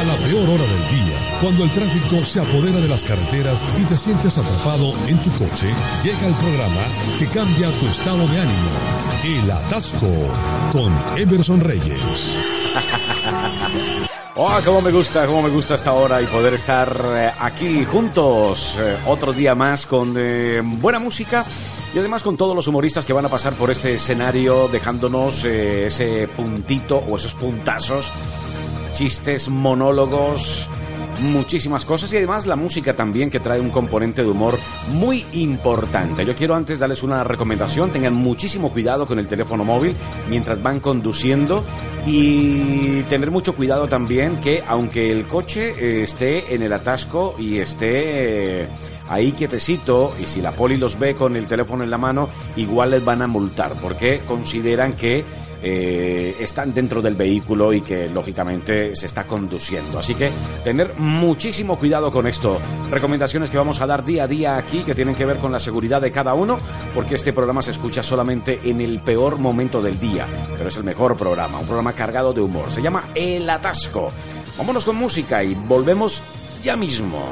A la peor hora del día, cuando el tráfico se apodera de las carreteras y te sientes atrapado en tu coche, llega el programa que cambia tu estado de ánimo. El Atasco con Emerson Reyes. Oh, cómo me gusta, cómo me gusta esta hora y poder estar eh, aquí juntos eh, otro día más con eh, buena música y además con todos los humoristas que van a pasar por este escenario dejándonos ese puntito o esos puntazos chistes, monólogos, muchísimas cosas y además la música también que trae un componente de humor muy importante. Yo quiero antes darles una recomendación, tengan muchísimo cuidado con el teléfono móvil mientras van conduciendo y tener mucho cuidado también que aunque el coche eh, esté en el atasco y esté... Eh, ahí quietecito y si la poli los ve con el teléfono en la mano, igual les van a multar porque consideran que eh, están dentro del vehículo y que lógicamente se está conduciendo. Así que tener muchísimo cuidado con esto. Recomendaciones que vamos a dar día a día aquí que tienen que ver con la seguridad de cada uno, porque este programa se escucha solamente en el peor momento del día, pero es el mejor programa, un programa cargado de humor. Se llama El Atasco. Vámonos con música y volvemos ya mismo.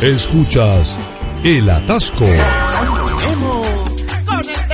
Escuchas El Atasco. Con el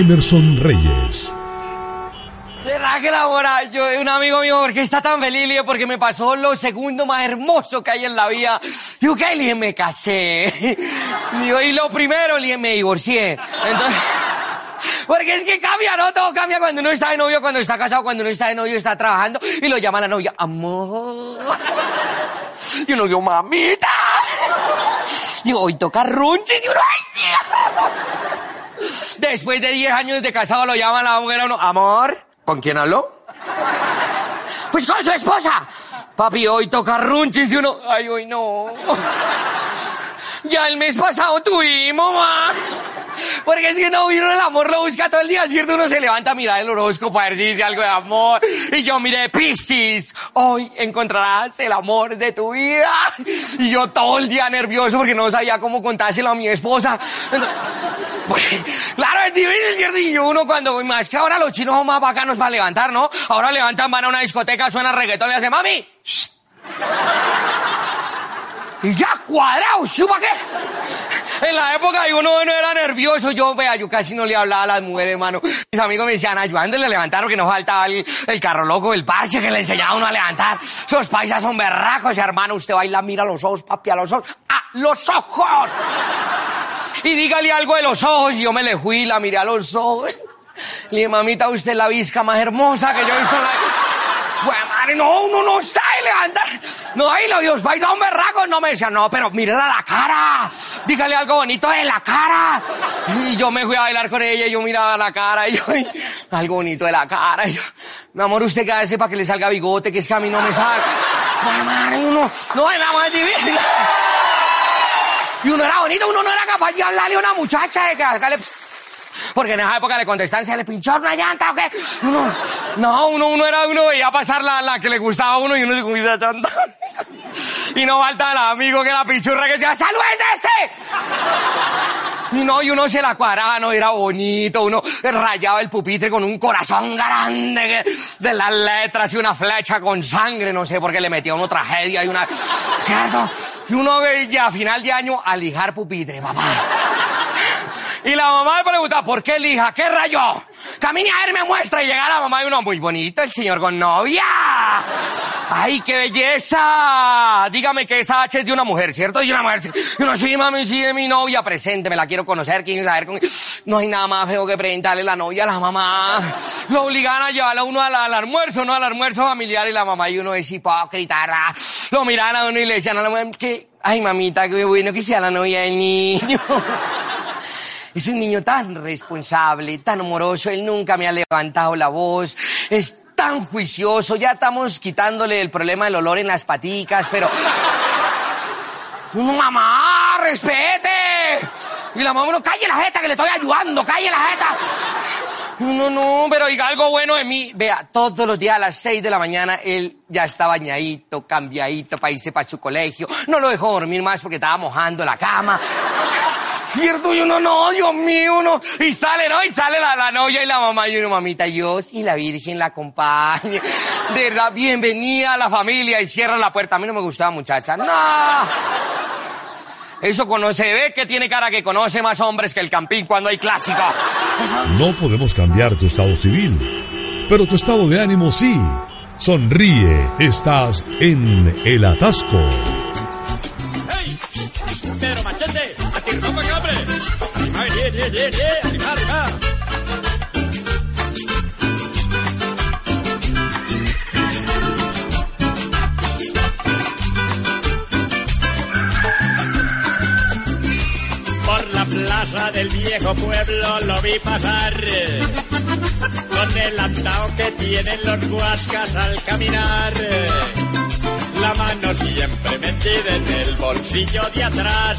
Emerson Reyes. Que la yo, un amigo mío, ¿por qué está tan feliz? Dije, porque me pasó lo segundo más hermoso que hay en la vida. Digo, ¿qué? Le dije, me casé. Digo, y lo primero, le dije, me divorcié. Entonces... Porque es que cambia, ¿no? Todo cambia cuando uno está de novio, cuando está casado, cuando uno está de novio, está trabajando y lo llama la novia, amor. Y uno digo, mamita. Digo, hoy toca runchis y uno, ¡ay, sí! Después de 10 años de casado lo llama la mujer a uno, amor, ¿con quién habló? Pues con su esposa. Papi, hoy toca runchis y uno, ay, hoy no. Ya el mes pasado tuvimos, ma. Porque es que no, uno el amor lo busca todo el día, ¿cierto? Uno se levanta a mirar el horóscopo a ver si dice algo de amor. Y yo miré, Piscis, hoy encontrarás el amor de tu vida. Y yo todo el día nervioso porque no sabía cómo contárselo a mi esposa. Pues, claro, es difícil, ¿cierto? Y uno cuando, más que ahora los chinos son más bacanos para levantar, ¿no? Ahora levantan, van a una discoteca, suena reggaetón y hace, mami. Shh". Y ya cuadrado, ¿sí para qué? En la época de uno no era nervioso, yo, vea, yo casi no le hablaba a las mujeres, hermano. Mis amigos me decían, ayudándole a levantar, porque no faltaba el, carro loco, el parche que le enseñaba a uno a levantar. Esos paisas son berracos, hermano, usted baila, mira los ojos, papi, a los ojos. ¡A los ojos! Y dígale algo de los ojos, y yo me le fui, la miré a los ojos. Le mamita, usted es la visca más hermosa que yo he visto en la... Madre, no, uno no sabe levantar. No, ahí los vais a un berraco. No me decían, no, pero mírala la cara. Dígale algo bonito de la cara. Y yo me fui a bailar con ella y yo miraba la cara y yo, algo bonito de la cara. Y yo, mi amor, usted qué hace para que le salga bigote, que es que a mí no me sale. Madre, uno, no, era más difícil. Y uno era bonito, uno no era capaz de hablarle a una muchacha de que porque en esa época le contestan, ¿se le pinchó una llanta o qué? No, uno, uno era uno, veía pasar la, la que le gustaba a uno y uno se comía esa llanta. Y no falta el amigo que era pichurra que decía, ¡salud de este! Y no, y uno se la cuadraba, no era bonito, uno rayaba el pupitre con un corazón grande de las letras y una flecha con sangre, no sé por qué le metía a uno tragedia y una... ¿Cierto? Y uno veía a final de año a lijar pupitre, papá. Y la mamá le pregunta, ¿por qué lija? ¿Qué rayó? Camine a ver, me muestra. Y llega la mamá y uno, muy bonito, el señor con novia. ¡Ay, qué belleza! Dígame que esa H es de una mujer, ¿cierto? De una mujer. Y uno, sí, mami, sí, de mi novia. Presente, me la quiero conocer, quieren saber con... No hay nada más feo que presentarle la novia a la mamá. Lo obligan a llevarla uno al, al almuerzo, ¿no? Al almuerzo familiar y la mamá y uno es hipócrita. ¿verdad? Lo miran a uno y le decían a la mujer que... Ay, mamita, qué bueno que sea la novia del niño. Es un niño tan responsable, tan amoroso, él nunca me ha levantado la voz, es tan juicioso, ya estamos quitándole el problema del olor en las paticas, pero... ¡Mamá, respete! Y la mamá, no, calle la jeta, que le estoy ayudando, calle la jeta. No, no, pero diga algo bueno de mí. Vea, todos los días a las seis de la mañana él ya está bañadito, cambiadito para irse para su colegio. No lo dejó dormir más porque estaba mojando la cama. ¿Cierto? Y uno, no, Dios mío, uno. Y sale, ¿no? Y sale la, la novia y la mamá y uno, mamita, Dios y la Virgen la acompañe. De verdad, bienvenida a la familia y cierra la puerta. A mí no me gustaba, muchacha. No. Eso conoce, ve que tiene cara que conoce más hombres que el campín cuando hay clásico. No podemos cambiar tu estado civil, pero tu estado de ánimo sí. Sonríe, estás en el atasco. Por la plaza del viejo pueblo lo vi pasar. Con el andao que tienen los huascas al caminar. La mano siempre metida en el bolsillo de atrás.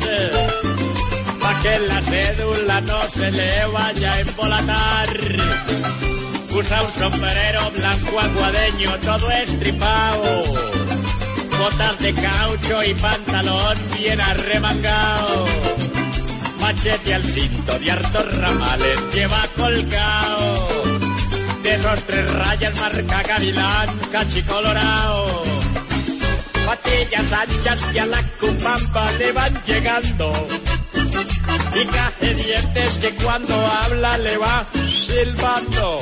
Pa' que la cédula no se le vaya a embolatar. Usa un sombrero blanco aguadeño todo estripado. Botas de caucho y pantalón bien arremangado. Machete al cinto de hartos ramales lleva colgado. De esos tres rayas marca gavilán cachicolorao. Patillas anchas que a la cupamba le van llegando. Y caje dientes que cuando habla le va silbando.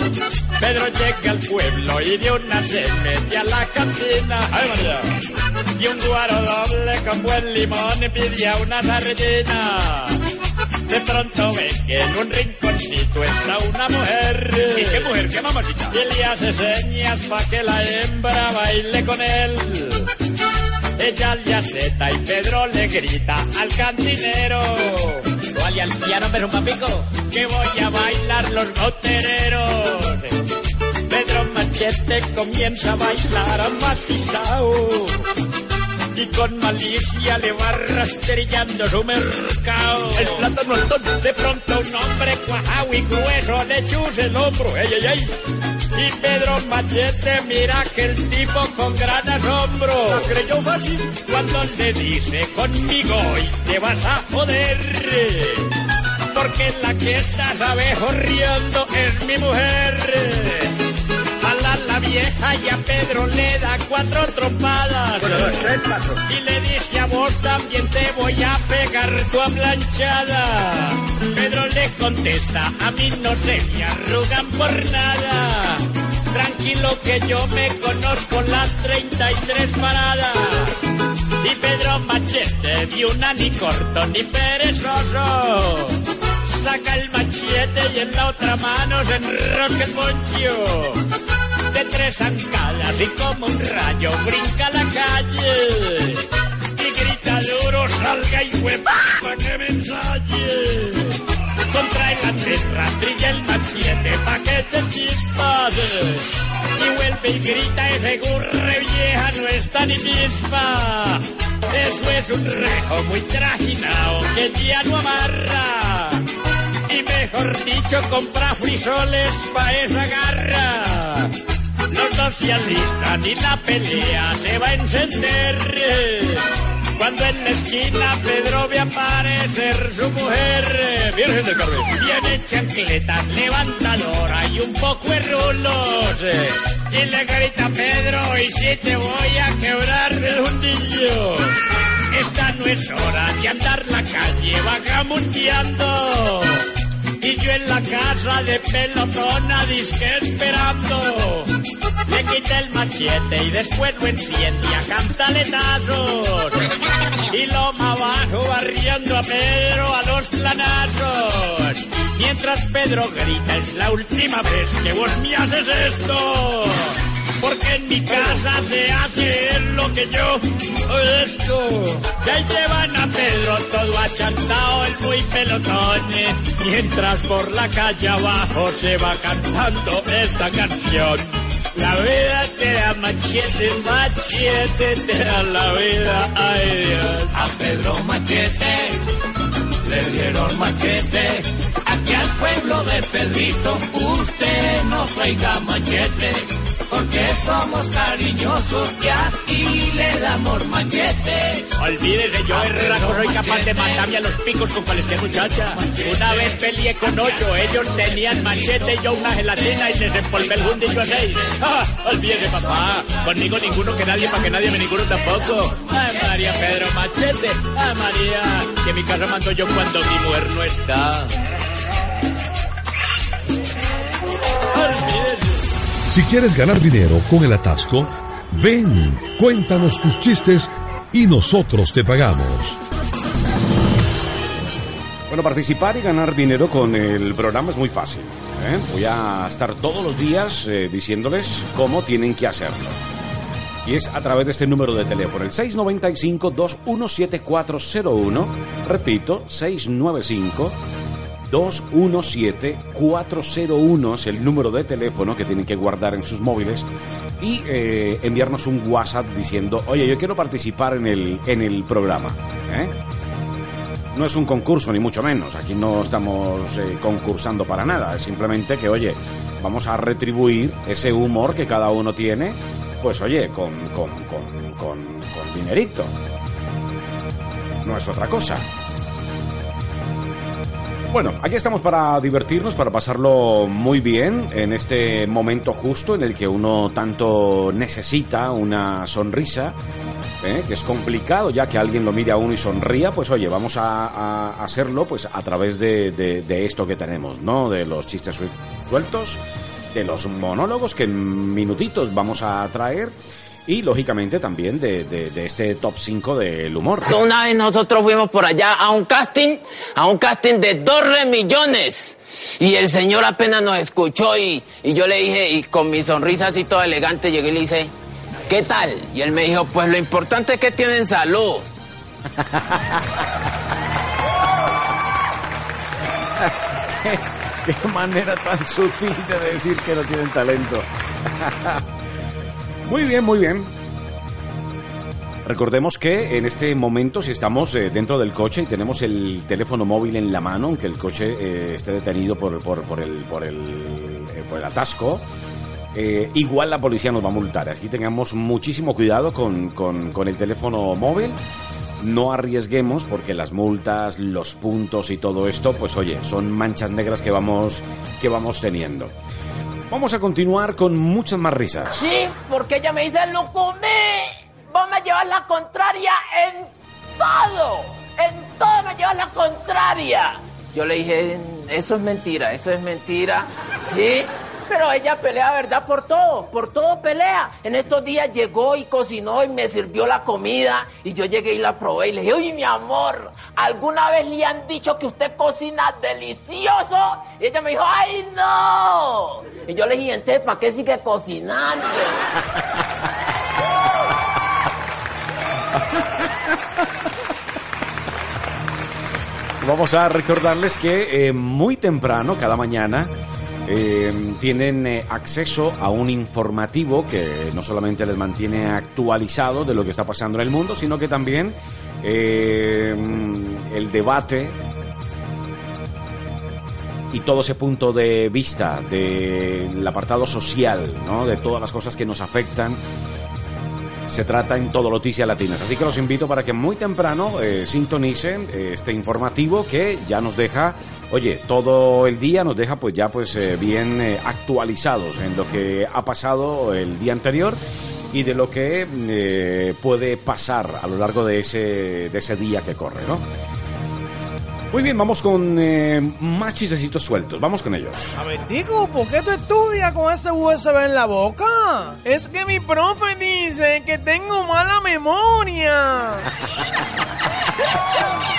Pedro llega al pueblo y de una se mete a la cantina. ¡Ay, María! Y un guaro doble con buen limón y pide una sardina. De pronto ve que en un rinconcito está una mujer. ¿Y qué mujer? ¿Qué mamacita? Y le hace señas pa' que la hembra baile con él. Ella le aceta y Pedro le grita al cantinero. Vale al piano, pero un papico. Que voy a bailar los botereros. Pedro Machete comienza a bailar amacizao. Y con malicia le va rastrillando su mercado. El plátano al tono. De pronto un hombre cuajado y grueso le chusa el hombro. ¡Ey, ey, ey! Y Pedro Machete mira que el tipo con gran asombro ¿La creyó fácil? cuando le dice conmigo y te vas a joder. Porque la que estás abejorriendo es mi mujer. La, vieja y a Pedro le da cuatro trompadas. Y le dice a vos también te voy a pegar tu aplanchada. Pedro le contesta, a mí no se me arrugan por nada. Tranquilo que yo me conozco las 33 paradas. Y Pedro Machete, ni una ni corto ni perezoso. Saca el machete y en la otra mano se enrosca el poncho de tres zancadas y como un rayo brinca a la calle y grita duro salga y huepa pa' que me ensaye contra el rastrilla el machete pa' que eche chispas y vuelve y grita ese gurre vieja no está ni pispa eso es un rejo muy trajinao que ya no amarra. Y mejor dicho compra frisoles pa' esa garra se alistan y la pelea se va a encender. Cuando en la esquina Pedro ve aparecer su mujer, Virgen del Carmen. tiene chancletas, levantadora y un poco de rulos. Y le grita Pedro, y si te voy a quebrar el hundillo. Esta no es hora de andar la calle vagamundeando. Y yo en la casa de pelotona disque esperando. Le quita el machete y después lo enciende a cantaletazos. Y lo más abajo barriendo a Pedro a los planazos. Mientras Pedro grita, es la última vez que vos me haces esto. Porque en mi casa se hace lo que yo esto. Y ahí llevan a Pedro todo achantado, el muy pelotón. Mientras por la calle abajo se va cantando esta canción. La vida te da machete, machete, te da la vida, ay Dios. A Pedro Machete le dieron machete. Aquí al pueblo de Pedrito usted no traiga machete. Porque somos cariñosos que aquí le damos machete. Olvídese, yo berraco soy capaz de matarme a los picos con cualquier muchacha. Una vez peleé con ocho, ellos tenían machete, yo una gelatina y les empolvé el hundillo a seis. ¡Ah! Olvídese, papá, conmigo ninguno que nadie, para que nadie me ninguno tampoco. Ay, María Pedro Machete, ay, María, que mi casa mando yo cuando mi mujer no está. Si quieres ganar dinero con el atasco, ven, cuéntanos tus chistes y nosotros te pagamos. Bueno, participar y ganar dinero con el programa es muy fácil. ¿eh? Voy a estar todos los días eh, diciéndoles cómo tienen que hacerlo. Y es a través de este número de teléfono, el 695-217401. Repito, 695-217-401 es el número de teléfono que tienen que guardar en sus móviles y eh, enviarnos un WhatsApp diciendo, oye, yo quiero participar en el, en el programa. ¿eh? No es un concurso, ni mucho menos. Aquí no estamos eh, concursando para nada. Es simplemente que, oye, vamos a retribuir ese humor que cada uno tiene, pues oye, con, con, con, con, con dinerito. No es otra cosa. Bueno, aquí estamos para divertirnos, para pasarlo muy bien en este momento justo en el que uno tanto necesita una sonrisa ¿eh? que es complicado ya que alguien lo mire a uno y sonría, pues oye, vamos a, hacerlo pues a través de, de- esto que tenemos, ¿no? De los chistes suel- sueltos, de los monólogos que en minutitos vamos a traer y lógicamente también de, de- de este top 5 del humor. Una vez nosotros fuimos por allá a un casting, a un casting de 2 millones. Y el señor apenas nos escuchó y, y yo le dije, y con mi sonrisa así toda elegante, llegué y le hice, ¿qué tal? Y él me dijo, pues lo importante es que tienen salud. Qué manera tan sutil de decir que no tienen talento. muy bien, muy bien. Recordemos que en este momento, si estamos eh, dentro del coche y tenemos el teléfono móvil en la mano, aunque el coche eh, esté detenido por, el, por, el, eh, por el atasco, igual la policía nos va a multar. Aquí tengamos muchísimo cuidado con, con, con el teléfono móvil. No arriesguemos porque las multas, los puntos y todo esto, pues oye, son manchas negras que vamos, que vamos teniendo. Vamos a continuar con muchas más risas. Sí, porque ella me dice, Lucumí, vos me llevas la contraria en todo. En todo me llevas la contraria. Yo le dije, eso es mentira, eso es mentira. Sí, pero ella pelea, ¿verdad? Por todo, por todo pelea. En estos días llegó y cocinó y me sirvió la comida y yo llegué y la probé y le dije, oye, mi amor, ¿alguna vez le han dicho que usted cocina delicioso? Y ella me dijo, ¡ay, no! Y yo le dije, entonces, ¿para qué sigue cocinando? Vamos a recordarles que eh, muy temprano, cada mañana, eh, tienen eh, acceso a un informativo que no solamente les mantiene actualizado de lo que está pasando en el mundo, sino que también eh, el debate y todo ese punto de vista del apartado social, ¿no? de todas las cosas que nos afectan se trata en todo Noticias Latinas. Así que los invito para que muy temprano sintonicen este informativo que ya nos deja, oye, todo el día nos deja pues ya pues eh, bien eh, actualizados en lo que ha pasado el día anterior y de lo que eh, puede pasar a lo largo de ese, de ese día que corre, ¿no? Muy bien, vamos con eh, más chistecitos sueltos. Vamos con ellos. A ver, Tico, ¿por qué tú estudias con ese USB en la boca? Es que mi profe dice que tengo mala memoria.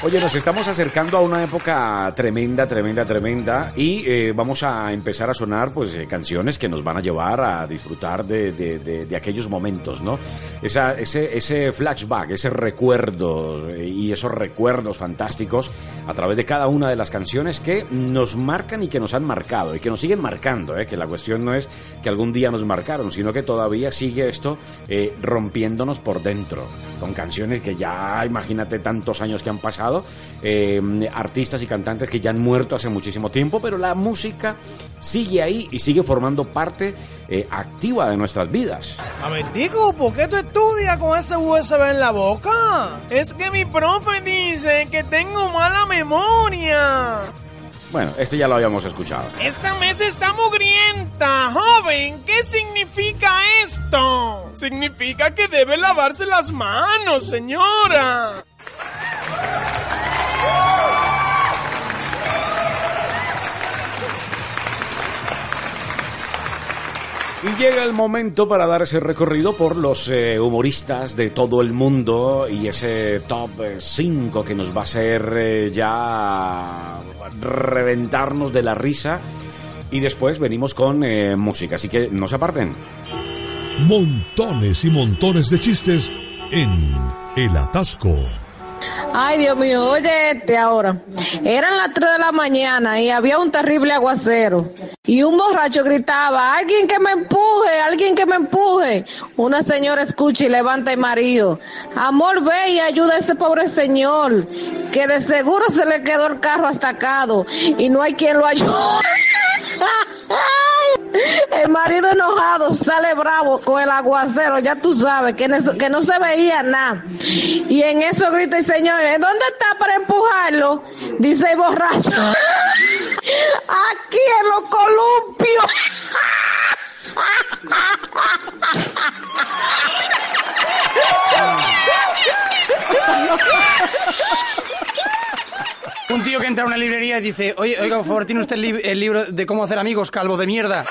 Oye, nos estamos acercando a una época tremenda, tremenda, tremenda y eh, vamos a empezar a sonar pues eh, canciones que nos van a llevar a disfrutar de, de- aquellos momentos, ¿no? Esa, ese, ese flashback, ese recuerdo eh, y esos recuerdos fantásticos a través de cada una de las canciones que nos marcan y que nos han marcado y que nos siguen marcando, ¿eh? que la cuestión no es que algún día nos marcaron, sino que todavía sigue esto rompiéndonos por dentro, con canciones que ya, imagínate tantos años que han pasado, eh, artistas y cantantes que ya han muerto hace muchísimo tiempo, pero la música sigue ahí y sigue formando parte eh, activa de nuestras vidas. A ver, Tico, ¿por qué tú estudias con ese USB en la boca? Es que mi profe dice que tengo mala memoria. Bueno, este ya lo habíamos escuchado. Esta mesa está mugrienta, joven. ¿Qué significa esto? Significa que debe lavarse las manos, señora. Y llega el momento para dar ese recorrido por los eh, humoristas de todo el mundo y ese top 5 que nos va a hacer eh, ya reventarnos de la risa. Y después venimos con eh, música, así que no se aparten. Montones y montones de chistes en El Atasco. Ay, Dios mío, oye este ahora. Eran las 3 de la mañana y había un terrible aguacero. Y un borracho gritaba, alguien que me empuje, alguien que me empuje. Una señora escucha y levanta el marido. Amor, ve y ayuda a ese pobre señor, que de seguro se le quedó el carro astacado y no hay quien lo ayude. El marido enojado sale bravo con el aguacero, ya tú sabes, que, que no se veía nada. Y en eso grita el señor, eh, ¿dónde está para empujarlo? Dice el borracho, aquí en los columpios. Un tío que entra a una librería y dice, oye, oiga, por favor, ¿tiene usted el, lib- el libro de cómo hacer amigos, calvo de mierda?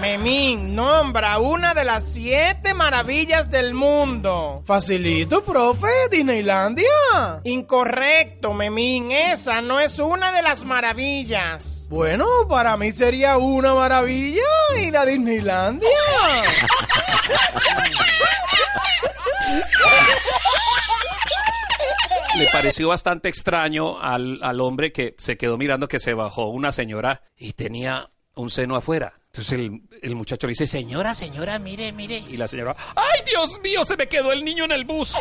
Memín nombra una de las siete maravillas del mundo. Facilito, profe, Disneylandia. Incorrecto, Memín, esa no es una de las maravillas. Bueno, para mí sería una maravilla ir a Disneylandia. Le pareció bastante extraño al, al hombre que se quedó mirando que se bajó una señora y tenía un seno afuera. Entonces el, el muchacho le dice, señora, señora, mire, mire. Y la señora, ¡ay, Dios mío, se me quedó el niño en el bus!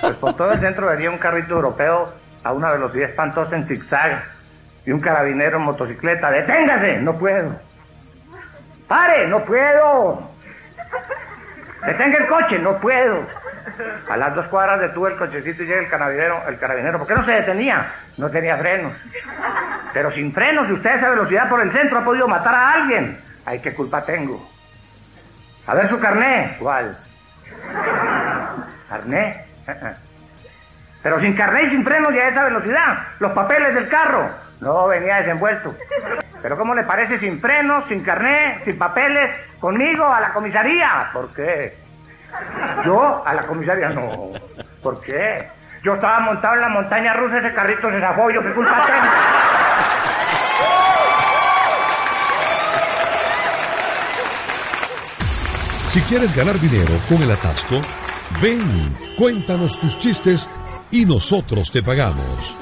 Pues por todo el centro venía un carrito europeo a una velocidad espantosa en zigzag y un carabinero en motocicleta. ¡Deténgase! No puedo. ¡Pare! ¡No puedo! ¡Detenga el coche! ¡No puedo! A las dos cuadras detuve el cochecito y llega el carabinero. El carabinero, ¿por qué no se detenía? No tenía frenos. Pero sin frenos, si usted a esa velocidad por el centro ha podido matar a alguien. Ay, qué culpa tengo. A ver su carné. ¿Cuál? ¿Carné? Pero sin carné y sin frenos y a esa velocidad. Los papeles del carro. No, venía desenvuelto. Pero ¿cómo le parece sin frenos, sin carné, sin papeles, conmigo a la comisaría? ¿Por qué? Yo a la comisaría no. ¿Por qué? Yo estaba montado en la montaña rusa, ese carrito se zafó, ¿yo qué culpa tengo? Si quieres ganar dinero con el atasco, ven, cuéntanos tus chistes y nosotros te pagamos.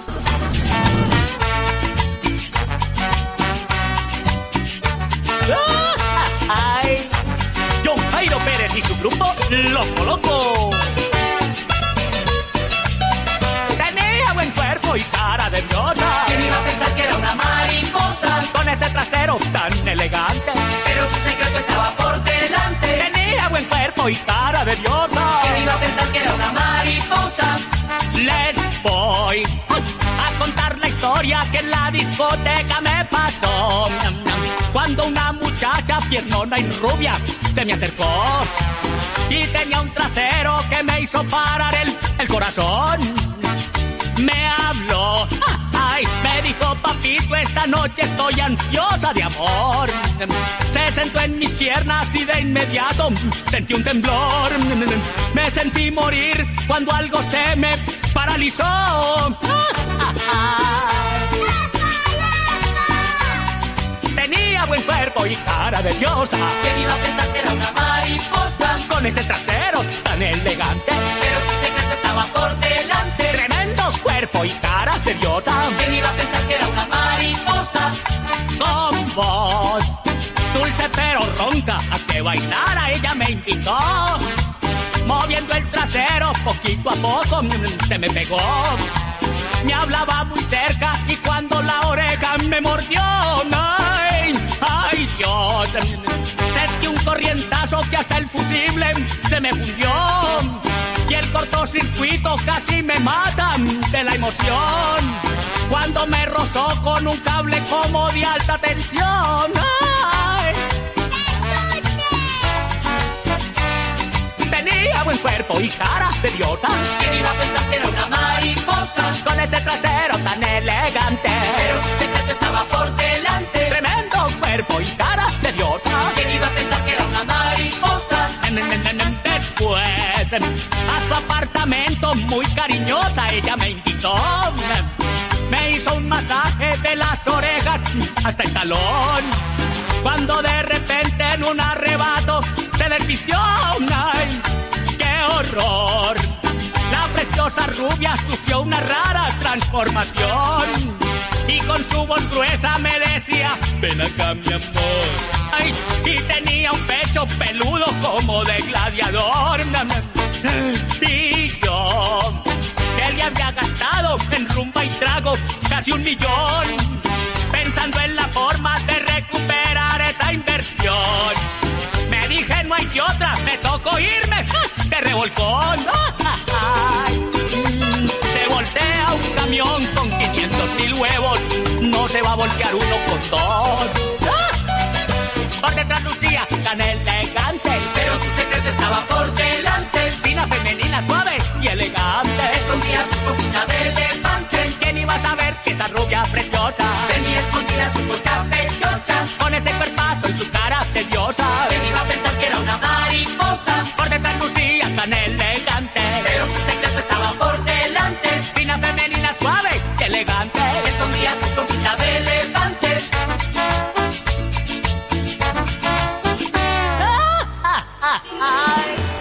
Loco Loco. Tenía buen cuerpo y cara de diosa. ¿Quién iba a pensar que era una mariposa? Con ese trasero tan elegante. Pero su secreto estaba por delante. Tenía buen cuerpo y cara de diosa. ¿Quién iba a pensar que era una mariposa? Les voy a contar la historia que en la discoteca me pasó. Cuando una muchacha piernona y rubia se me acercó y tenía un trasero que me hizo parar el, el corazón. Me habló, ay, me dijo papito, esta noche estoy ansiosa de amor. Se sentó en mis piernas y de inmediato sentí un temblor. Me sentí morir cuando algo se me paralizó. Buen cuerpo y cara de diosa. ¿Quién iba a pensar que era una mariposa? Con ese trasero tan elegante. Pero su secreto estaba por delante. Tremendo cuerpo y cara de diosa. ¿Quién iba a pensar que era una mariposa? Con voz dulce pero ronca a que bailara ella me invitó. Moviendo el trasero poquito a poco mm, se me pegó. Me hablaba muy cerca y cuando la oreja me mordió, ay, ay Dios, sentí un corrientazo que hasta el fusible se me fundió. Y el cortocircuito casi me mata de la emoción. Cuando me rozó con un cable como de alta tensión. Ay. Tenía buen cuerpo y cara de diosa. ¿Quién iba a pensar que era una mariposa? Con ese trasero tan elegante. A su apartamento muy cariñosa, ella me invitó. Me hizo un masaje de las orejas hasta el talón. Cuando de repente en un arrebato se desvistió. ¡Ay, qué horror! La preciosa rubia sufrió una rara transformación. Y con su voz gruesa me decía, ven acá mi amor. Ay, y tenía un pecho peludo como de gladiador. Y yo, que le había gastado en rumba y trago casi un millón, pensando en la forma de recuperar esa inversión. Me dije, no hay de otra, me tocó irme de revolcón. Se voltea un camión con 500 mil huevos, no se va a voltear uno con dos. Por detrás lucía tan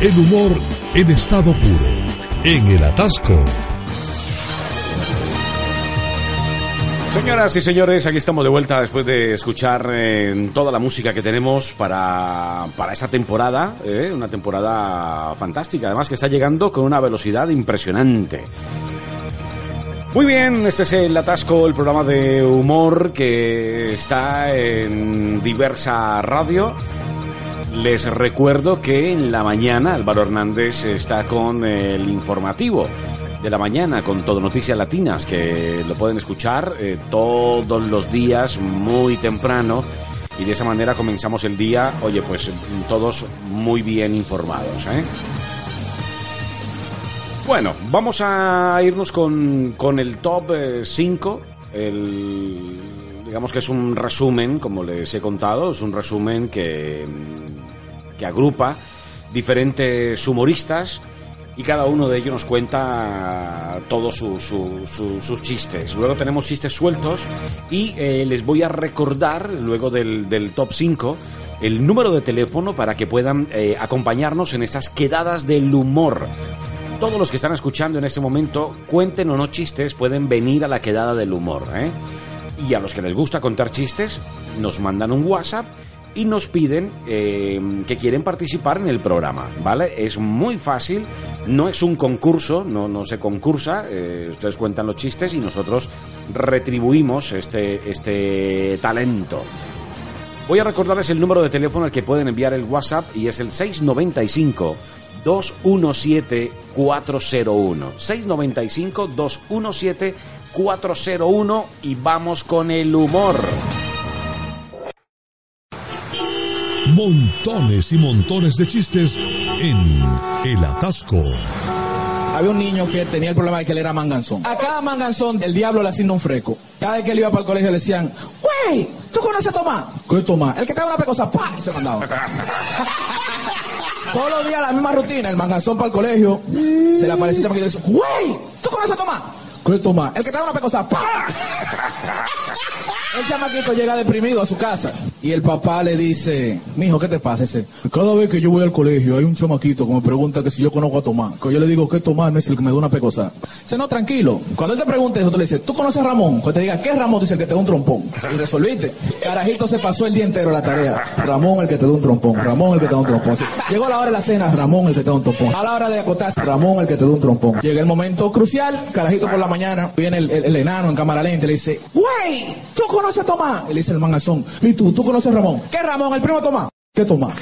El humor en estado puro. En el atasco. Señoras y señores, aquí estamos de vuelta después de escuchar eh, toda la música que tenemos para, para esta temporada, eh, una temporada fantástica, además que está llegando con una velocidad impresionante. Muy bien, este es el Atasco, el programa de humor que está en diversa radio. Les recuerdo que en la mañana Álvaro Hernández está con el informativo de la mañana con todo Noticias Latinas, que lo pueden escuchar eh, todos los días muy temprano y de esa manera comenzamos el día, oye, pues todos muy bien informados. ¿eh? Bueno, vamos a irnos con, con el top 5, el digamos que es un resumen, como les he contado, es un resumen que, que agrupa diferentes humoristas y cada uno de ellos nos cuenta todos su- su- su- sus chistes. Luego tenemos chistes sueltos y eh, les voy a recordar, luego del, del top 5, el número de teléfono para que puedan eh, acompañarnos en estas quedadas del humor. Todos los que están escuchando en este momento, cuenten o no chistes, pueden venir a la quedada del humor. ¿eh? Y a los que les gusta contar chistes, nos mandan un WhatsApp y nos piden eh, que quieren participar en el programa, ¿vale? Es muy fácil, no es un concurso, no, no se concursa, eh, ustedes cuentan los chistes y nosotros retribuimos este, este talento. Voy a recordarles el número de teléfono al que pueden enviar el WhatsApp y es el 695 217 401. 695 217 401 y vamos con el humor. Montones y montones de chistes en El Atasco. Había un niño que tenía el problema de que él era manganzón. A cada manganzón el diablo le asigna un freco. Cada vez que él iba para el colegio le decían, güey, ¿tú conoces a Tomás? ¿Qué Tomás? El que te da una pecosa, ¡pah! Y se mandaba. Todos los días la misma rutina, el manganzón para el colegio, se le aparecía y dice, güey, ¿tú conoces a Tomás? ¿Qué Tomás? El que te da una pecosa, ¡pah! El chamaquito llega deprimido a su casa y el papá le dice, mijo, ¿qué te pasa? Dice, cada vez que yo voy al colegio hay un chamaquito que me pregunta que si yo conozco a Tomás. Que yo le digo que Tomás no es el que me da una pecosa. Dice, no, tranquilo. Cuando él te pregunte eso, tú le dices, ¿tú conoces a Ramón? Cuando te diga, ¿qué Ramón? Dice, el que te da un trompón. Y resolviste. Carajito se pasó el día entero la tarea. Ramón, el que te da un trompón. Ramón, el que te da un trompón. Llegó la hora de la cena, Ramón, el que te da un trompón. A la hora de acotarse, Ramón, el que te da un trompón. Llega el momento crucial, carajito por la mañana, viene el, el- el enano en cámara lenta y le dice, güey, ¿tú conoces a Tomás? Le dice el mangazón, ¿y tú? ¿Tú conoces a Ramón? ¿Qué Ramón? El primo Tomás. ¿Qué Tomás?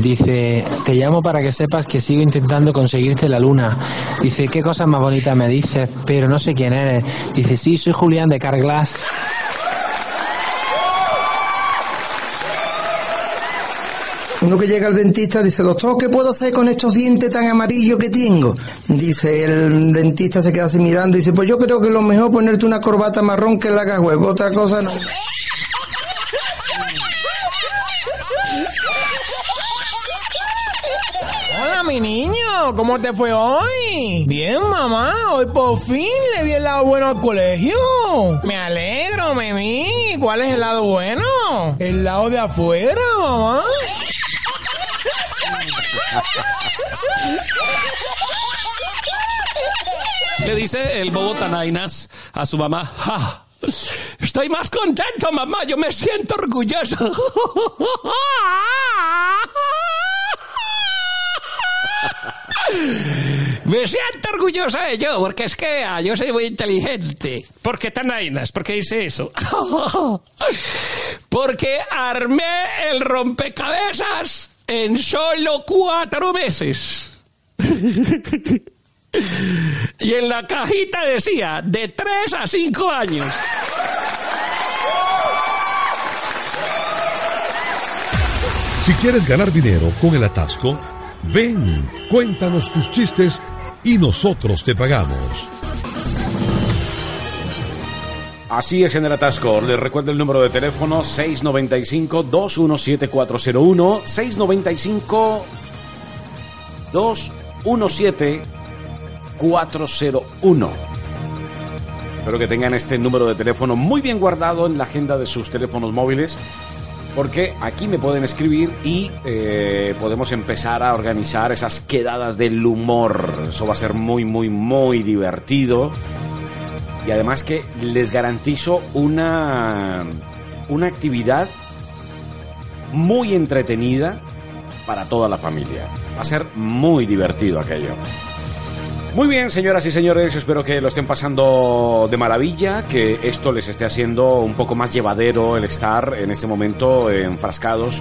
Dice, te llamo para que sepas que sigo intentando conseguirte la luna. Dice, qué cosas más bonitas me dices, pero no sé quién eres. Dice, sí, soy Julián de Carglass. Uno que llega al dentista dice, doctor, ¿qué puedo hacer con estos dientes tan amarillos que tengo? Dice, el dentista se queda así mirando y dice, pues yo creo que lo mejor es ponerte una corbata marrón que la haga huevo, otra cosa no. Hola, mi niño, ¿cómo te fue hoy? Bien, mamá, hoy por fin le vi el lado bueno al colegio. Me alegro, Memi. ¿Cuál es el lado bueno? El lado de afuera, mamá. Le dice el bobo Tanainas a su mamá, "Ja, estoy más contento, mamá, yo me siento orgulloso. Me siento orgullosa de yo, porque es que ah, yo soy muy inteligente. ¿Por qué Tanainas? ¿Por qué dice eso? porque armé el rompecabezas en solo cuatro meses. Y en la cajita decía, de 3 a 5 años. Si quieres ganar dinero con el atasco, ven, cuéntanos tus chistes y nosotros te pagamos. Así es en el atasco. Les recuerdo el número de teléfono 695-217-401. 695-217-401. Espero que tengan este número de teléfono muy bien guardado en la agenda de sus teléfonos móviles. Porque aquí me pueden escribir y eh, podemos empezar a organizar esas quedadas del humor. Eso va a ser muy, muy, muy divertido y además que les garantizo una, una actividad muy entretenida para toda la familia. Va a ser muy divertido aquello. Muy bien, señoras y señores, espero que lo estén pasando de maravilla, que esto les esté haciendo un poco más llevadero el estar en este momento enfrascados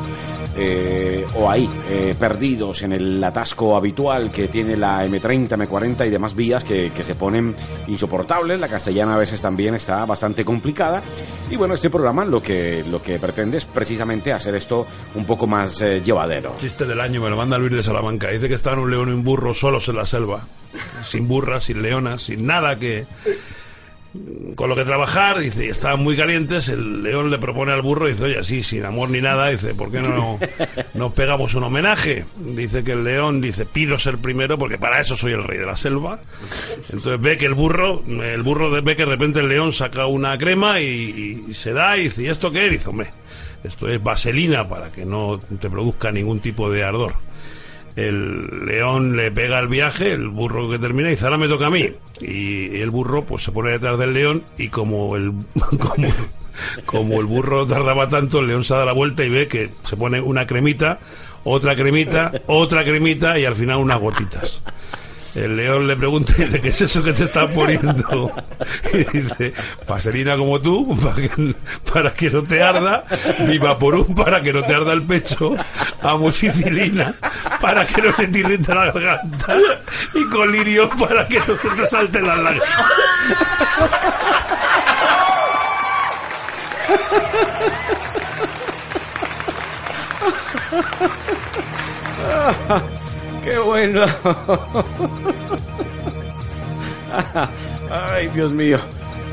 eh, o ahí, eh, perdidos en el atasco habitual que tiene la M30, M40 y demás vías que, que se ponen insoportables. La castellana a veces también está bastante complicada. Y bueno, este programa lo que, lo que pretende es precisamente hacer esto un poco más eh, llevadero. Chiste del año, me lo manda Luis de Salamanca. Dice que estaban un león y un burro solos en la selva. Sin burras, sin leonas, sin nada que con lo que trabajar, dice, y estaban muy calientes, el león le propone al burro, dice, oye, así, sin amor ni nada, dice, ¿por qué no nos pegamos un homenaje? Dice que el león, dice, pido ser primero porque para eso soy el rey de la selva. Entonces ve que el burro, el burro ve que de repente el león saca una crema y, se da y dice, ¿y esto qué? Dice, hombre, esto es vaselina para que no te produzca ningún tipo de ardor el león le pega el viaje, el burro que termina y dice, ahora me toca a mí. Y el burro pues se pone detrás del león y como el, como, como el burro tardaba tanto, el león se da la vuelta y ve que se pone una cremita, otra cremita, otra cremita y al final unas gotitas. El león le pregunta, dice, ¿qué es eso que te estás poniendo? Y dice, vaselina como tú, para que, para que no te arda, mi vaporú para que no te arda el pecho, amoxicilina para que no se te irrite la garganta y colirio para que no se te salten las lágrimas. ¡Qué bueno! Ay, Dios mío.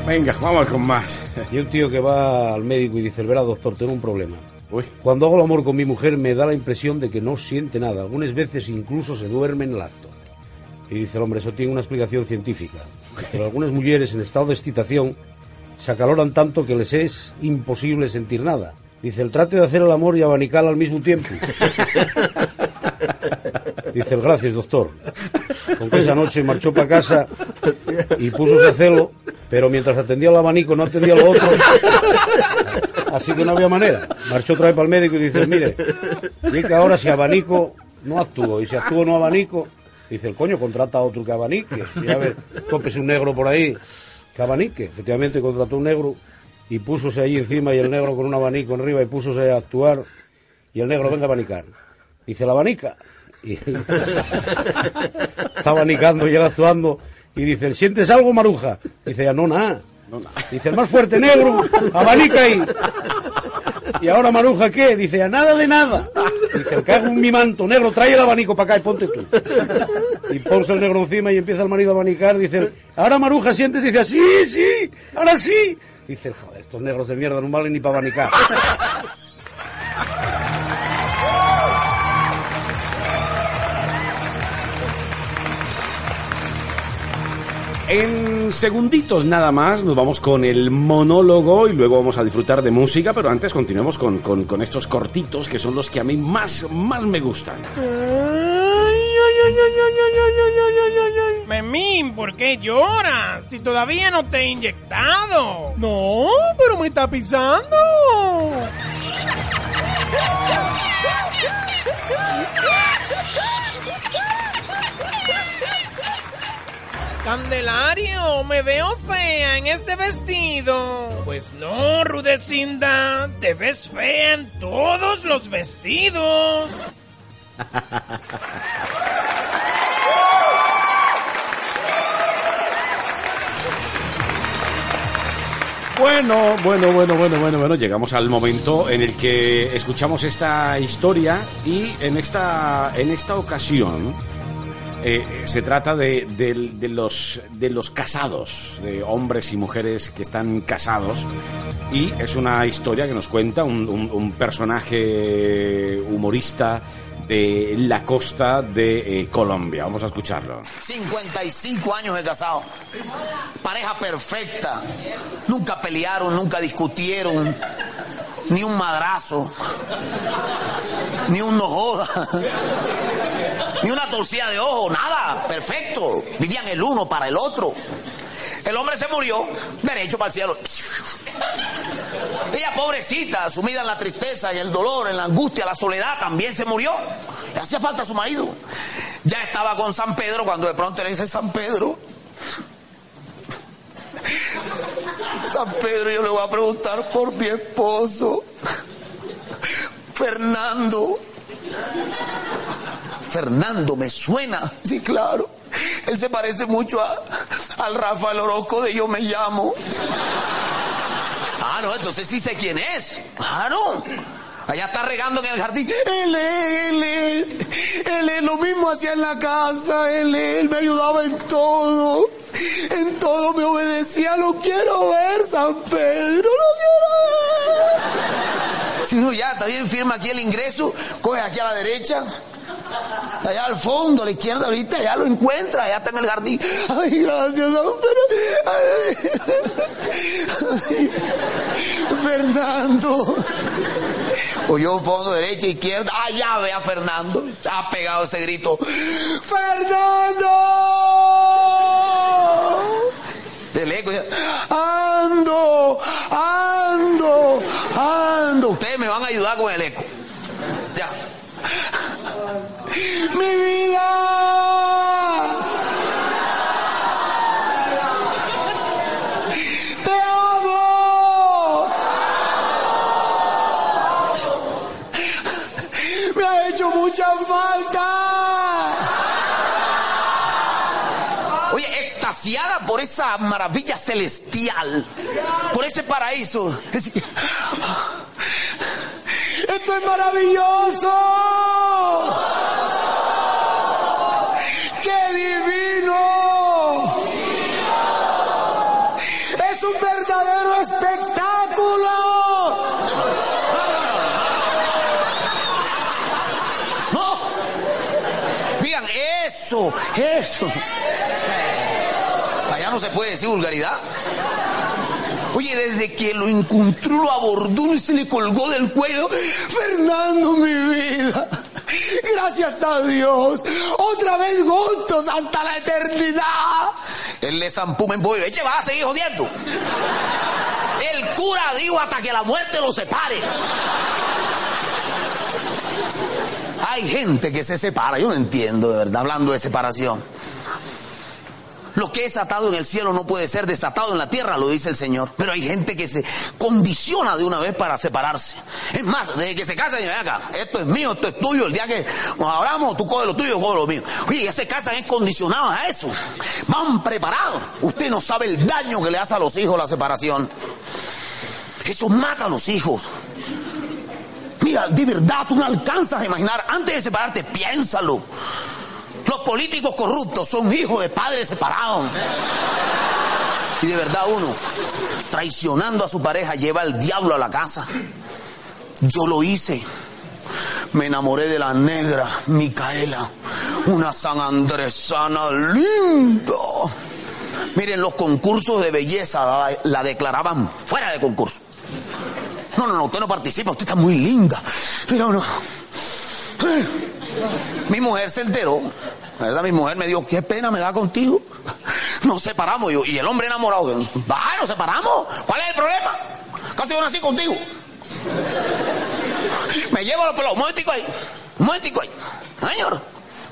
Venga, vamos con más. Y un tío que va al médico y dice, verá, doctor, tengo un problema. Cuando hago el amor con mi mujer me da la impresión de que no siente nada. Algunas veces incluso se duerme en el acto. Y dice el hombre, eso tiene una explicación científica. Pero algunas mujeres en estado de excitación se acaloran tanto que les es imposible sentir nada. Dice, el trate de hacer el amor y abanicar al mismo tiempo. Dice el gracias, doctor. Con que esa noche marchó para casa y puso a hacerlo, pero mientras atendía el abanico no atendía lo otro. Así que no había manera. Marchó otra vez para el médico y dice, mire, que ahora si abanico no actúo, y si actúo no abanico, dice el coño, contrata a otro que abanique. Y a ver, tópese un negro por ahí que abanique. Efectivamente contrató un negro y púsose ahí encima y el negro con un abanico arriba y púsose a actuar y el negro venga a abanicar. Dice la abanica. Y está abanicando y él actuando y dice, ¿sientes algo, Maruja? Dice, ya no, nada. Dice, el más fuerte negro, abanica ahí. Y ahora Maruja, ¿qué? Dice, a nada de nada. Dice, cago en mi manto, negro, trae el abanico para acá y ponte tú. Y ponse el negro encima y empieza el marido a abanicar. Dice, ahora Maruja, sientes, dice, sí, sí, ahora sí. Dice, joder, estos negros de mierda no valen ni para abanicar. En segunditos nada más nos vamos con el monólogo y luego vamos a disfrutar de música, pero antes continuemos con, con, con estos cortitos que son los que a mí más, más me gustan. Memín, ¿por qué lloras? Si todavía no te he inyectado. No, pero me está pisando. Candelario, me veo fea en este vestido. Pues no, Rudecinda, te ves fea en todos los vestidos. Bueno, bueno, bueno, bueno, bueno, bueno, llegamos al momento en el que escuchamos esta historia y en esta en esta ocasión eh, se trata de, los, casados, de hombres y mujeres que están casados y es una historia que nos cuenta un personaje humorista de la costa de eh, Colombia. Vamos a escucharlo. 55 años de casado. Pareja perfecta. Nunca pelearon, nunca discutieron. Ni un madrazo. Ni un no joda. Ni una torcida de ojo, nada. Perfecto. Vivían el uno para el otro. El hombre se murió, derecho para el cielo. Ella, pobrecita, sumida en la tristeza, en el dolor, en la angustia, la soledad, también se murió. Le hacía falta a su marido. Ya estaba con San Pedro cuando de pronto le dice San Pedro. San Pedro, yo le voy a preguntar por mi esposo. Fernando. Fernando, me suena. Sí, claro. Él se parece mucho a- al Rafael Orozco de Yo Me Llamo. Ah, no, entonces sí sé quién es. Claro. Allá está regando en el jardín. Él es, él es. Él es lo mismo hacía en la casa. Él es, él me ayudaba en todo. En todo me obedecía. Lo quiero ver, San Pedro. Lo quiero ver. Sí, no, ya, está bien, firma aquí el ingreso. Coge aquí a la derecha. Allá al fondo, a la izquierda, ahorita, ya lo encuentra, allá está en el jardín. Ay, gracias. Ay. Fernando. O yo fondo, derecha, izquierda. Allá ve a Fernando. Ha pegado ese grito. ¡Fernando! El eco ¡Ando! ¡Ando! ¡Ando! Ustedes me van a ayudar con el eco. Ya. ¡Mi vida! ¡Te amo! ¡Me ha hecho mucha falta! Oye, extasiada por esa maravilla celestial, por ese paraíso. ¡Esto es maravilloso! ¡Qué divino! ¡Es un verdadero espectáculo! ¡No! Digan, eso, eso. Allá no se puede decir vulgaridad. Oye, desde que lo encontró, lo abordó y se le colgó del cuello. Fernando, mi vida. Gracias a Dios. Otra vez juntos hasta la eternidad. Él le zampó en pollo. Eche, va a seguir jodiendo. El cura dijo hasta que la muerte lo separe. Hay gente que se separa. Yo no entiendo, de verdad, hablando de separación. Lo que es atado en el cielo no puede ser desatado en la tierra, lo dice el Señor. Pero hay gente que se condiciona de una vez para separarse. Es más, desde que se casan, y acá, esto es mío, esto es tuyo. El día que nos abramos, tú coges lo tuyo, yo cojo lo mío. Oye, ya se casan es condicionados a eso. Van preparados. Usted no sabe el daño que le hace a los hijos la separación. Eso mata a los hijos. Mira, de verdad, tú no alcanzas a imaginar. Antes de separarte, piénsalo. Los políticos corruptos son hijos de padres separados. Y de verdad uno, traicionando a su pareja, lleva al diablo a la casa. Yo lo hice. Me enamoré de la negra Micaela, una san andresana linda. Miren, los concursos de belleza la, la declaraban fuera de concurso. No, no, no, usted no participa, usted está muy linda. Mira, no. Mi mujer se enteró, ¿verdad? Mi mujer me dijo, qué pena me da contigo. Nos separamos yo, y el hombre enamorado, va, nos separamos. ¿Cuál es el problema? Casi yo nací contigo. Me llevo los pelos, un momentico ahí, un momentico ahí. Señor,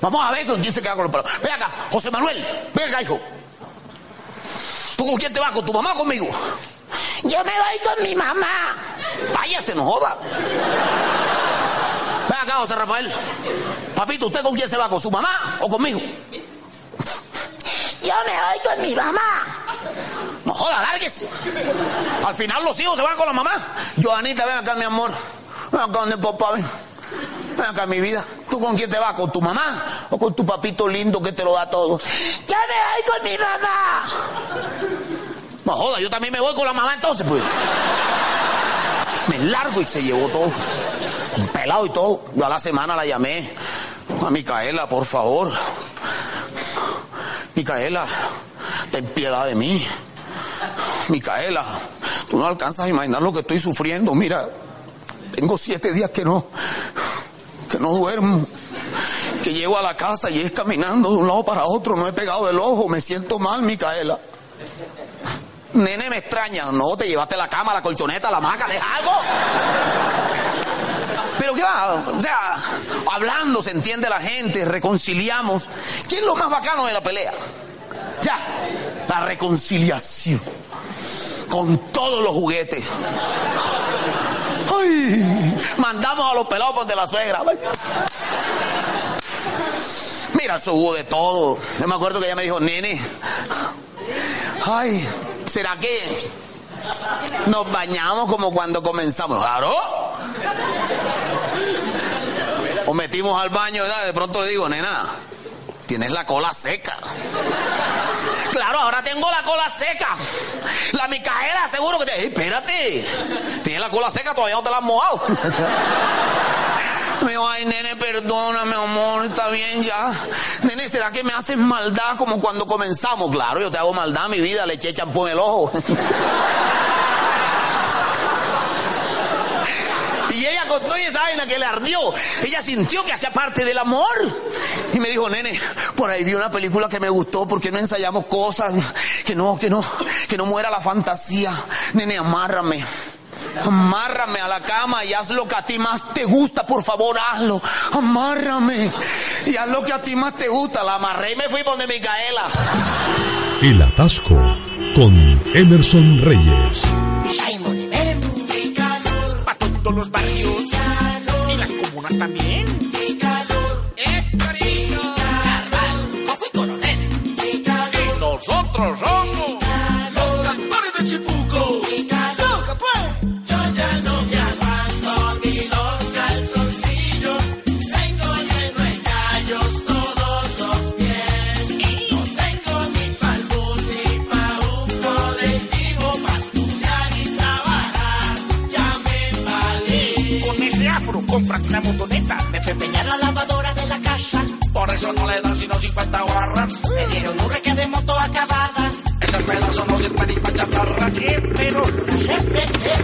vamos a ver con quién se queda con los pelos. Ven acá, José Manuel, ven acá, hijo. ¿Tú con quién te vas? ¿Con tu mamá o conmigo? Yo me voy con mi mamá. Váyase, no joda. Acá, José Rafael. Papito, ¿usted con quién se va? ¿Con su mamá o conmigo? Yo me voy con mi mamá. No joda, lárguese. Al final los hijos se van con la mamá. Joanita, ven acá, mi amor. Ven acá donde papá, ven. Ven acá, mi vida. ¿Tú con quién te vas? ¿Con tu mamá o con tu papito lindo que te lo da todo? ¡Ya me voy con mi mamá! No joda, yo también me voy con la mamá entonces, pues. Me largo y se llevó todo. Pelado y todo. Yo a la semana la llamé. A Micaela, por favor. Micaela, ten piedad de mí. Micaela, tú no alcanzas a imaginar lo que estoy sufriendo. Mira, tengo siete días que no, que no duermo. Que llego a la casa y es caminando de un lado para otro. No he pegado el ojo. Me siento mal, Micaela. Nene, me extraña. No, te llevaste la cama, la colchoneta, la maca, ¿deja algo? Pero qué va, o sea, hablando se entiende la gente, reconciliamos. ¿Qué es lo más bacano de la pelea? Ya, la reconciliación. Con todos los juguetes. Ay, mandamos a los pelados de la suegra. Mira, eso hubo de todo. Yo me acuerdo que ella me dijo, nene, ay, ¿será que nos bañamos como cuando comenzamos? Claro. O metimos al baño, ¿verdad? de pronto le digo, nena, tienes la cola seca. Claro, ahora tengo la cola seca. La Micaela, seguro que te. Ey, espérate. Tienes la cola seca, todavía no te la has mojado. Me dijo, ay, nene, perdóname, amor, está bien ya. Nene, ¿será que me haces maldad como cuando comenzamos? Claro, yo te hago maldad, mi vida, le eché champú en el ojo. Toda esa vaina que le ardió, ella sintió que hacía parte del amor. Y me dijo, nene, por ahí vi una película que me gustó, ¿por qué no ensayamos cosas? Que no, que no, que no muera la fantasía. Nene, amárrame. Amárrame a la cama y haz lo que a ti más te gusta, por favor, hazlo. Amárrame y haz lo que a ti más te gusta. La amarré y me fui donde Micaela. El atasco con Emerson Reyes. Simon Mem, Para todos los barrios. Comunas también. Héctorito, Carval, Coco y Coronel, Y nosotros somos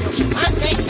no sé manejar.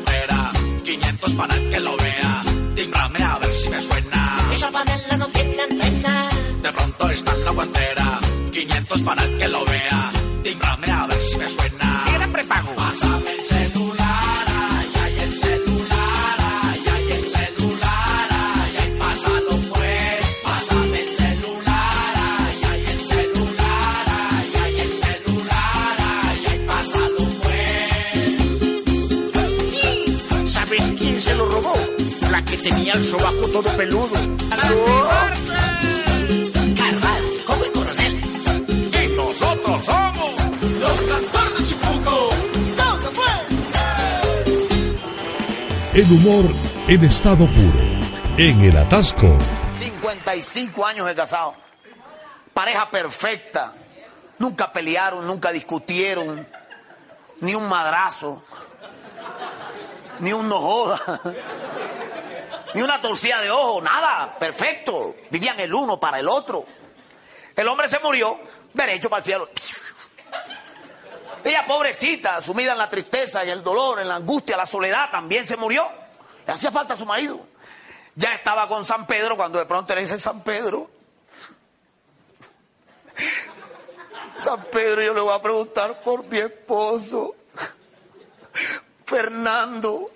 traigo 500 para que lo vea. Timbrame a ver si me suena. Esa panela no tiene antena. De pronto está en la guantera. 500 para que lo vea. Timbrame a ver si me suena. Sobaco todo peludo. Carval, como el coronel. Y nosotros somos Los cantores de. El humor en estado puro. En el atasco. 55 años de casado. Pareja perfecta. Nunca pelearon, nunca discutieron. Ni un madrazo. Ni un no joda. Ni una torcida de ojo, nada. Perfecto. Vivían el uno para el otro. El hombre se murió, derecho para el cielo. Ella, pobrecita, sumida en la tristeza, en el dolor, en la angustia, la soledad, también se murió. Le hacía falta a su marido. Ya estaba con San Pedro cuando de pronto le dice San Pedro. San Pedro, yo le voy a preguntar por mi esposo. Fernando.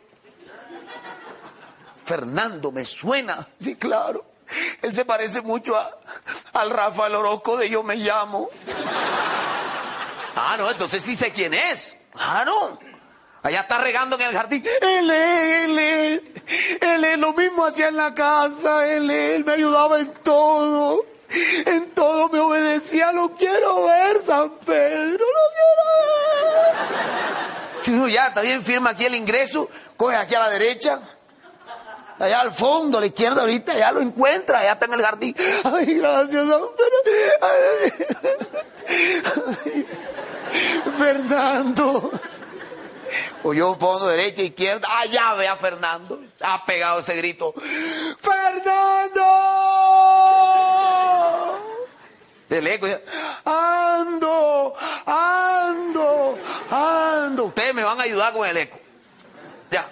Fernando, me suena. Sí, claro. Él se parece mucho a, al Rafael Orozco de Yo Me Llamo. Ah, no, entonces sí sé quién es. Claro. Allá está regando en el jardín. Él es, él. Él lo mismo hacía en la casa. Él él me ayudaba en todo. En todo me obedecía. Lo quiero ver, San Pedro. Lo quiero ver. Si no, ya, está bien, firma aquí el ingreso. Coge aquí a la derecha. Allá al fondo, a la izquierda ahorita, ya lo encuentra, allá está en el jardín. Ay, gracias. Ay. Fernando. O yo fondo, derecha, izquierda. Allá ve a Fernando. Ha pegado ese grito. ¡Fernando! El eco. ya, Ando, ando, ando. Ustedes me van a ayudar con el eco. Ya.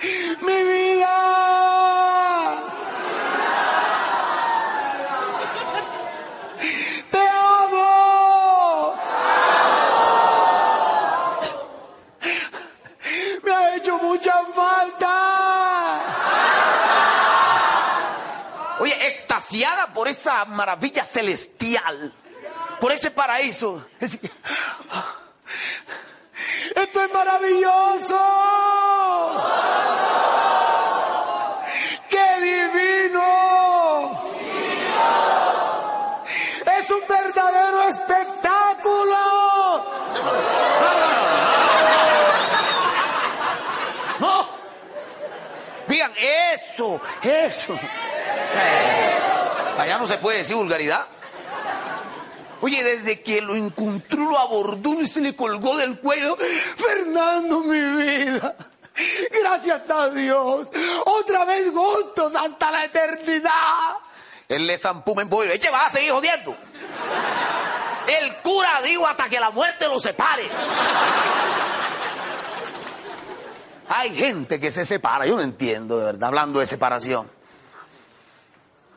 Mi vida. Te amo. Me ha hecho mucha falta. Oye, extasiada por esa maravilla celestial, por ese paraíso. Es- Esto es maravilloso. ¡Qué divino! Es un verdadero espectáculo. No. Digan eso, eso. Allá no se puede decir vulgaridad. Oye, desde que lo encontró, lo abordó y se le colgó del cuello. Fernando, mi vida. Gracias a Dios. Otra vez juntos hasta la eternidad. Él le zampó en pollo. Eche, va a seguir jodiendo. El cura dijo hasta que la muerte lo separe. Hay gente que se separa. Yo no entiendo, de verdad, hablando de separación.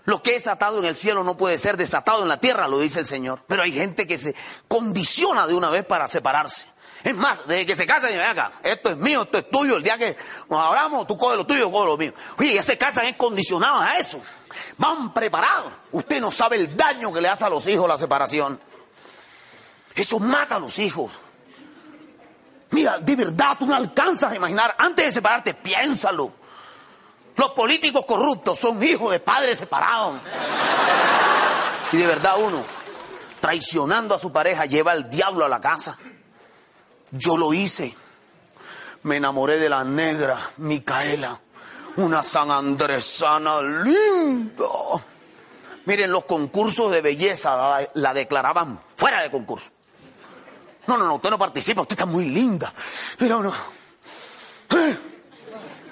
Lo que es atado en el cielo no puede ser desatado en la tierra, lo dice el Señor. Pero hay gente que se condiciona de una vez para separarse. Es más, desde que se casan ven acá, esto es mío, esto es tuyo, el día que nos hablamos, tú coges lo tuyo, yo cojo lo mío. Oye, ya se casan es condicionados a eso. Van preparados. Usted no sabe el daño que le hace a los hijos la separación. Eso mata a los hijos. Mira, de verdad tú no alcanzas a imaginar, antes de separarte, piénsalo. Los políticos corruptos son hijos de padres separados. Y de verdad uno, traicionando a su pareja, lleva al diablo a la casa. Yo lo hice. Me enamoré de la negra Micaela, una san andresana linda. Miren, los concursos de belleza la, la declaraban fuera de concurso. No, no, no, usted no participa, usted está muy linda. Pero no.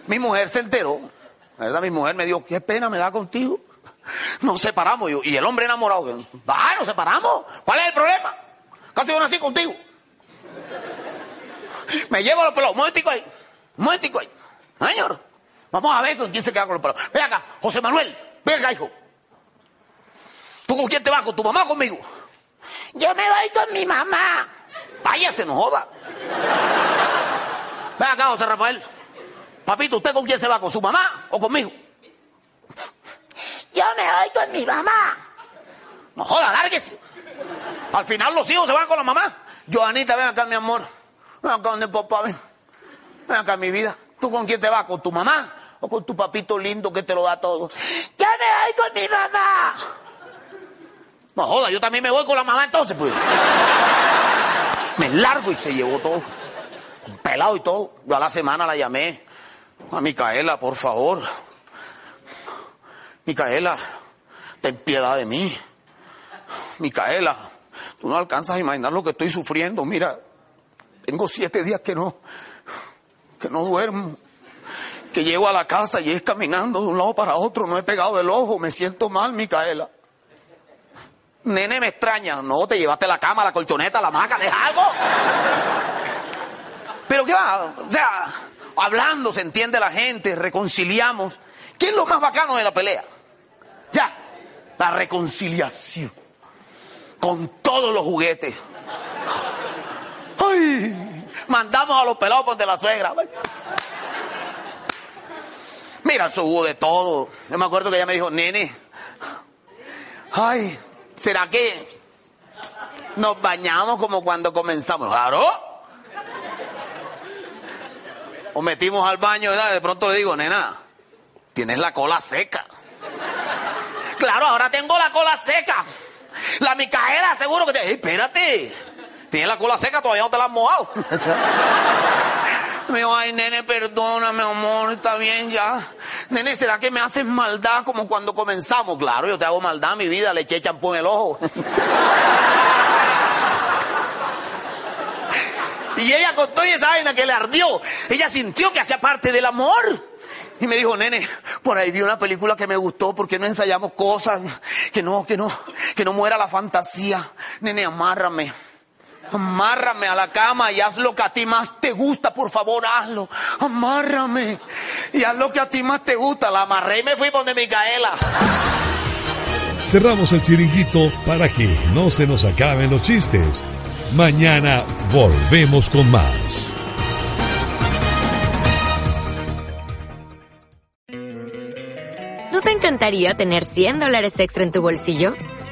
Mi mujer se enteró, ¿verdad? Mi mujer me dijo, qué pena me da contigo. Nos separamos. Yo- y el hombre enamorado, ah, nos separamos. ¿Cuál es el problema? Casi yo nací contigo. Me llevo los pelos. Un momentico ahí. Un momentico ahí. Señor, vamos a ver con quién se queda con los pelos. Ven acá, José Manuel. Ven acá, hijo. ¿Tú con quién te vas? ¿Con tu mamá o conmigo? Yo me voy con mi mamá. Váyase, no joda. Ven acá, José Rafael. Papito, ¿usted con quién se va? ¿Con su mamá o conmigo? Yo me voy con mi mamá. No joda, lárguese. Al final los hijos se van con la mamá. Joanita, ven acá, mi amor. Ven acá donde papá, ven. Ven acá, mi vida. ¿Tú con quién te vas? ¿Con tu mamá o con tu papito lindo que te lo da todo? Yo me voy con mi mamá. No joda, yo también me voy con la mamá entonces, pues. Me largo y se llevó todo. Pelado y todo. Yo a la semana la llamé. A Micaela, por favor. Micaela, ten piedad de mí. Micaela, tú no alcanzas a imaginar lo que estoy sufriendo. Mira, tengo siete días que no, que no duermo. Que llego a la casa y es caminando de un lado para otro. No he pegado el ojo. Me siento mal, Micaela. Nene, me extraña. No, te llevaste la cama, la colchoneta, la maca, deja algo. Pero qué va, o sea, hablando se entiende la gente, reconciliamos. ¿Qué es lo más bacano de la pelea? Ya, la reconciliación. Con todos los juguetes. Ay, mandamos a los pelados de la suegra. Mira, eso hubo de todo. Yo me acuerdo que ella me dijo, nene, ay, ¿será que nos bañamos como cuando comenzamos? Claro. O metimos al baño, ¿verdad? De pronto le digo, nena, tienes la cola seca. Claro, ahora tengo la cola seca. La Micaela, seguro que te... Ey, espérate. Tienes la cola seca, todavía no te la has mojado. Me dijo, ay, nene, perdóname, amor, está bien ya. Nene, ¿será que me haces maldad como cuando comenzamos? Claro, yo te hago maldad, mi vida, le eché champú en el ojo. y ella con toda esa vaina que le ardió, ella sintió que hacía parte del amor. Y me dijo, nene, por ahí vi una película que me gustó, ¿por qué no ensayamos cosas? Que no, que no, que no muera la fantasía. Nene, amárrame. Amárrame a la cama y haz lo que a ti más te gusta, por favor, hazlo. Amárrame y haz lo que a ti más te gusta. La amarré y me fui donde Micaela. Cerramos el chiringuito para que no se nos acaben los chistes. Mañana volvemos con más. ¿No te encantaría tener 100 dólares extra en tu bolsillo?